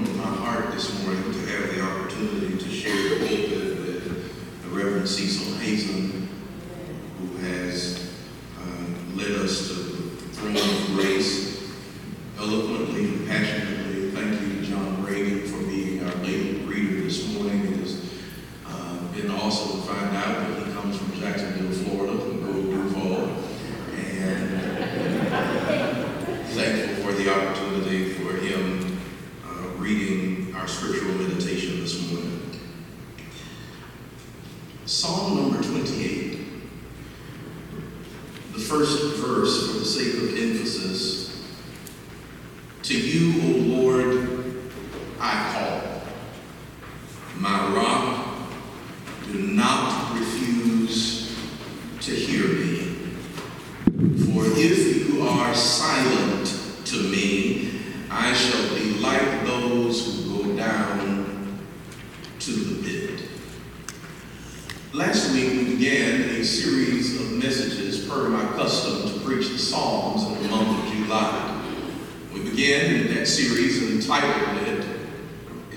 warmed my heart this morning to have the opportunity to share a pulpit with the Reverend Cecil Hazen, who has uh, led us to number 28. The first verse, for the sake of emphasis To you, O Lord, I call.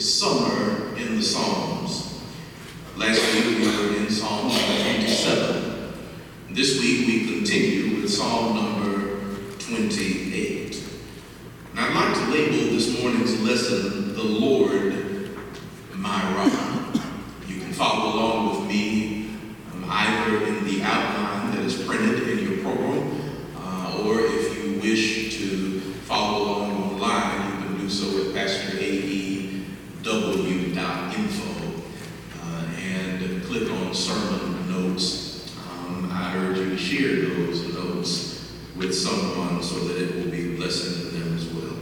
summer in the Psalms. Last week we were in Psalm 27. This week we continue with Psalm number 28. And I'd like to label this morning's lesson, The Lord so that it will be a blessing to them as well.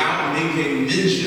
without making vision.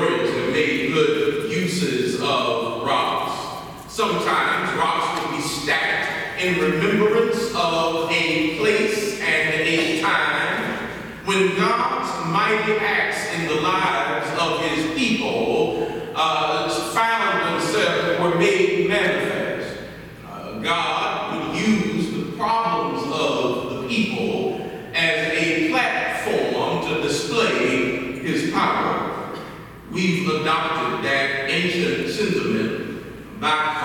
Have made good uses of rocks. Sometimes rocks will be stacked in remembrance of a place and a time when God's mighty acts in the lives of his people uh, found themselves, were made manifest. Uh, God adopted that ancient sentiment by.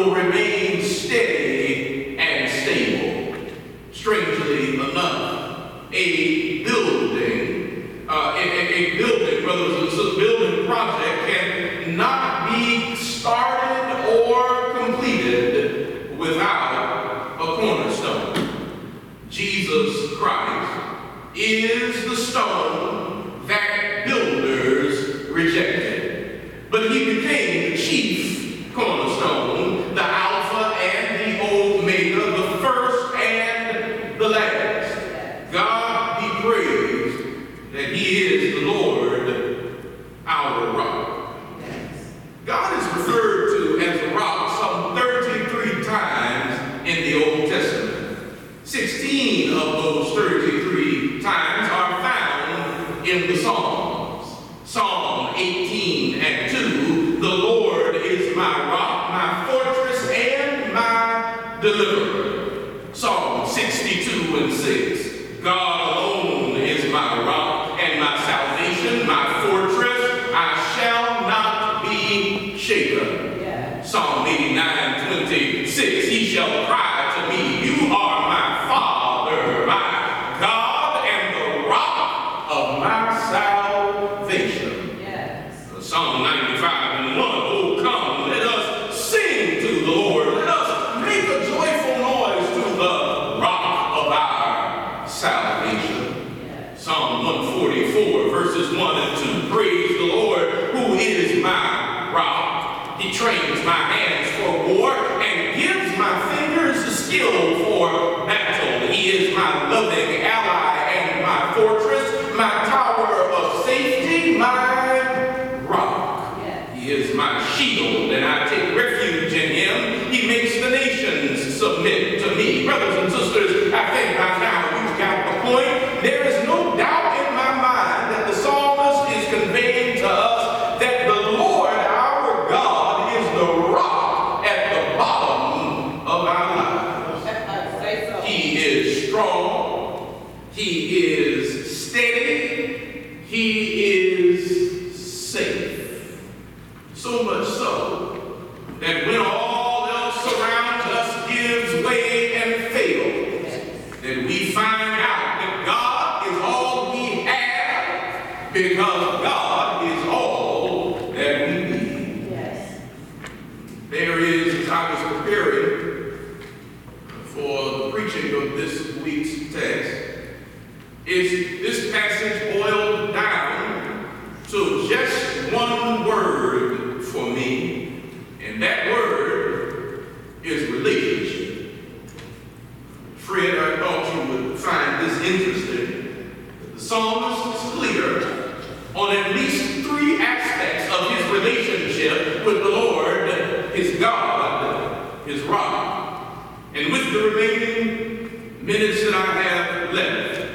Will remain steady and stable. Strangely enough, a building, uh, a, a, building, brothers and sisters, 62 and 6. God is my rod. He trains my hands for war and gives my fingers the skill for battle. He is my loving he Fred I thought you would find this interesting. The psalmist is clear on at least three aspects of his relationship with the Lord, his God, his rock. And with the remaining minutes that I have left,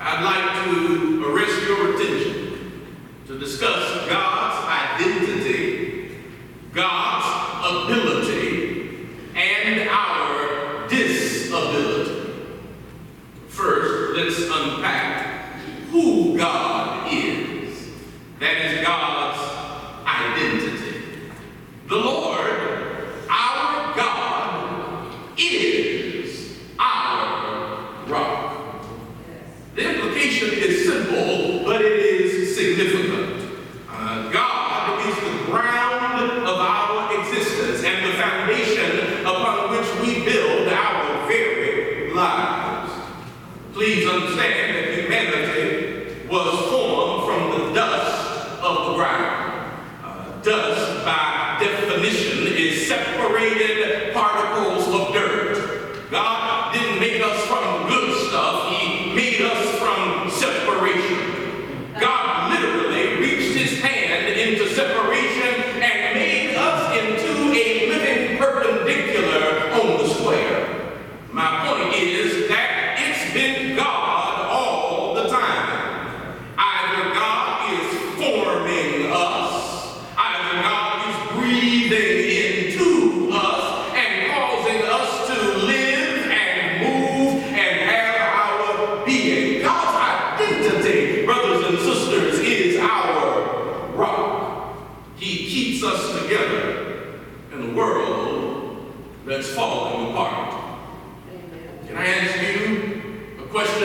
I'd like to arrest your attention to discuss God's identity, God's ability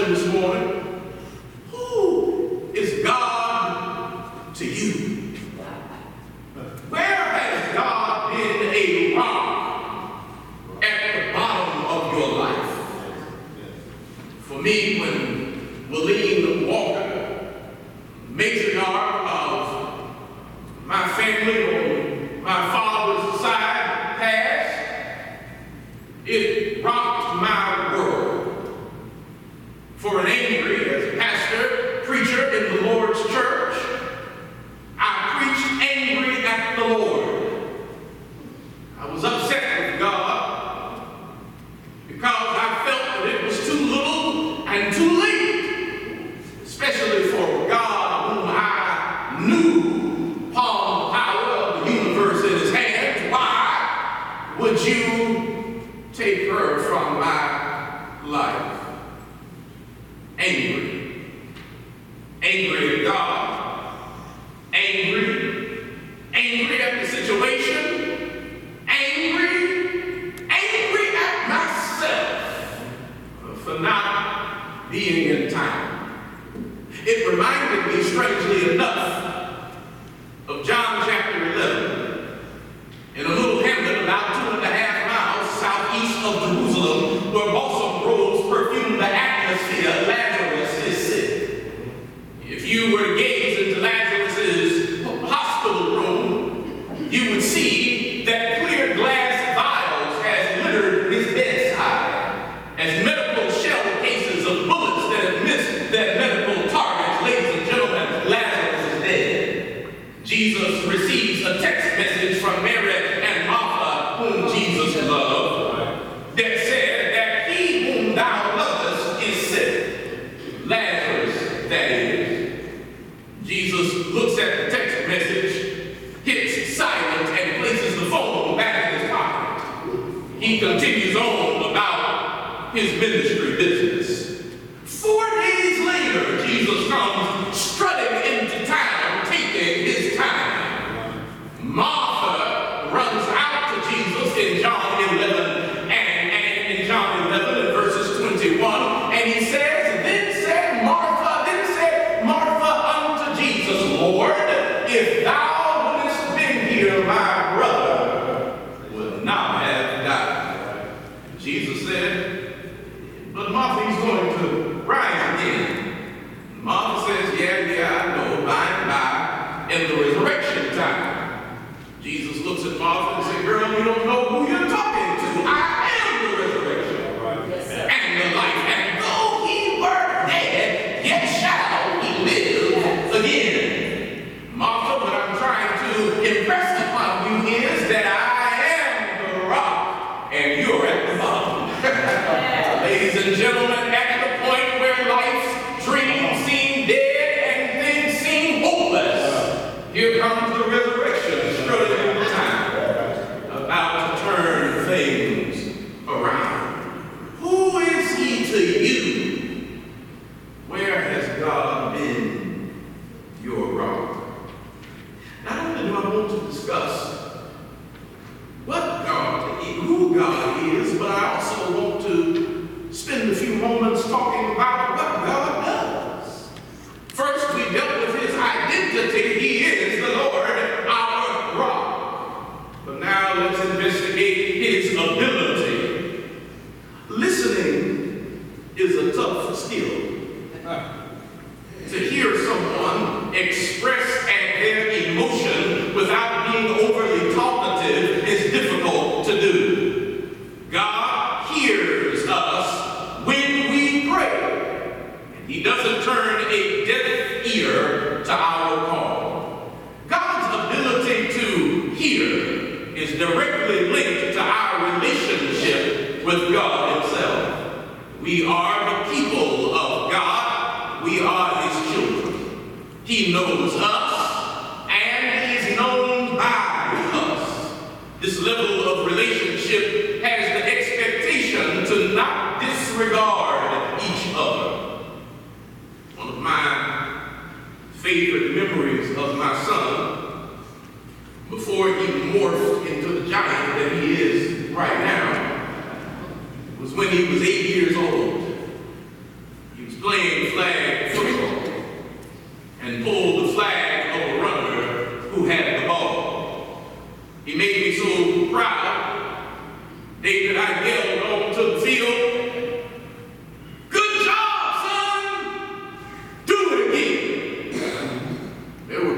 this morning. It reminded me, strangely enough, of John. up still. To hear someone express This level of relationship has the expectation to not disregard each other. One of my favorite memories of my son, before he morphed into the giant that he is right now, was when he was eight years old.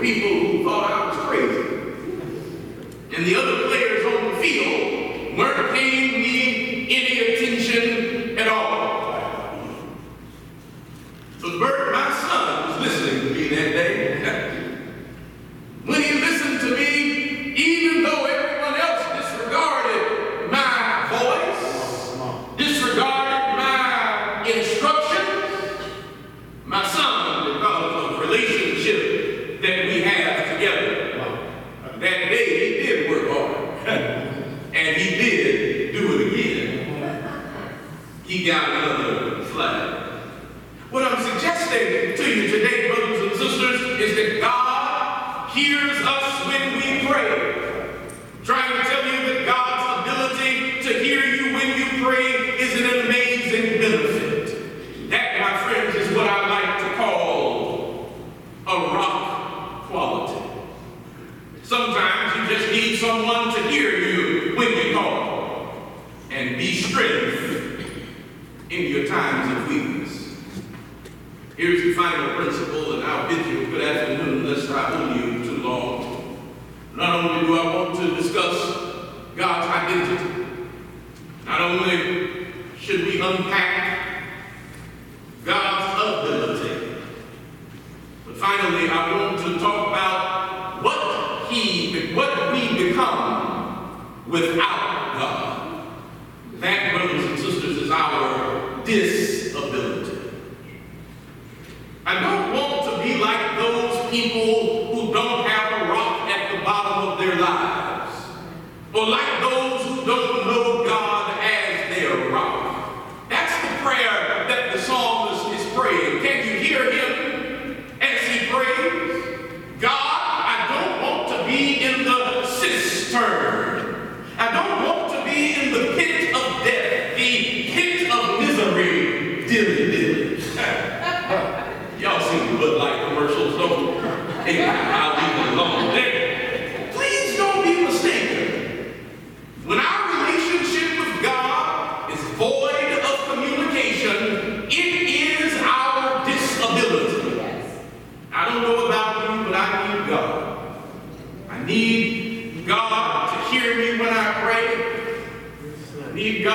people who thought I was crazy. And the other another flag. What I'm suggesting to you today, brothers and sisters, is that God hears us when we pray. Not only do I want to discuss God's identity, not only should we unpack God's ability, but finally I want to talk about what he, what we become without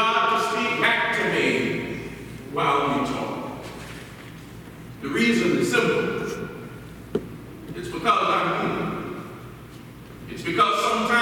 God to speak back to me while we talk. The reason is simple. It's because I'm human. It's because sometimes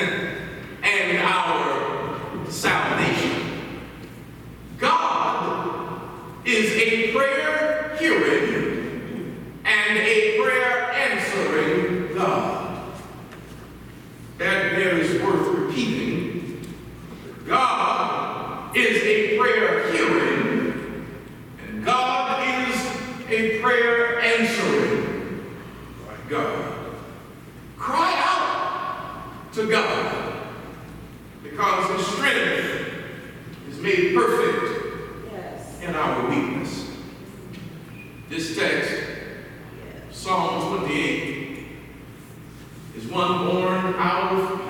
and our salvation. God is a prayer Psalm 28 is one born out of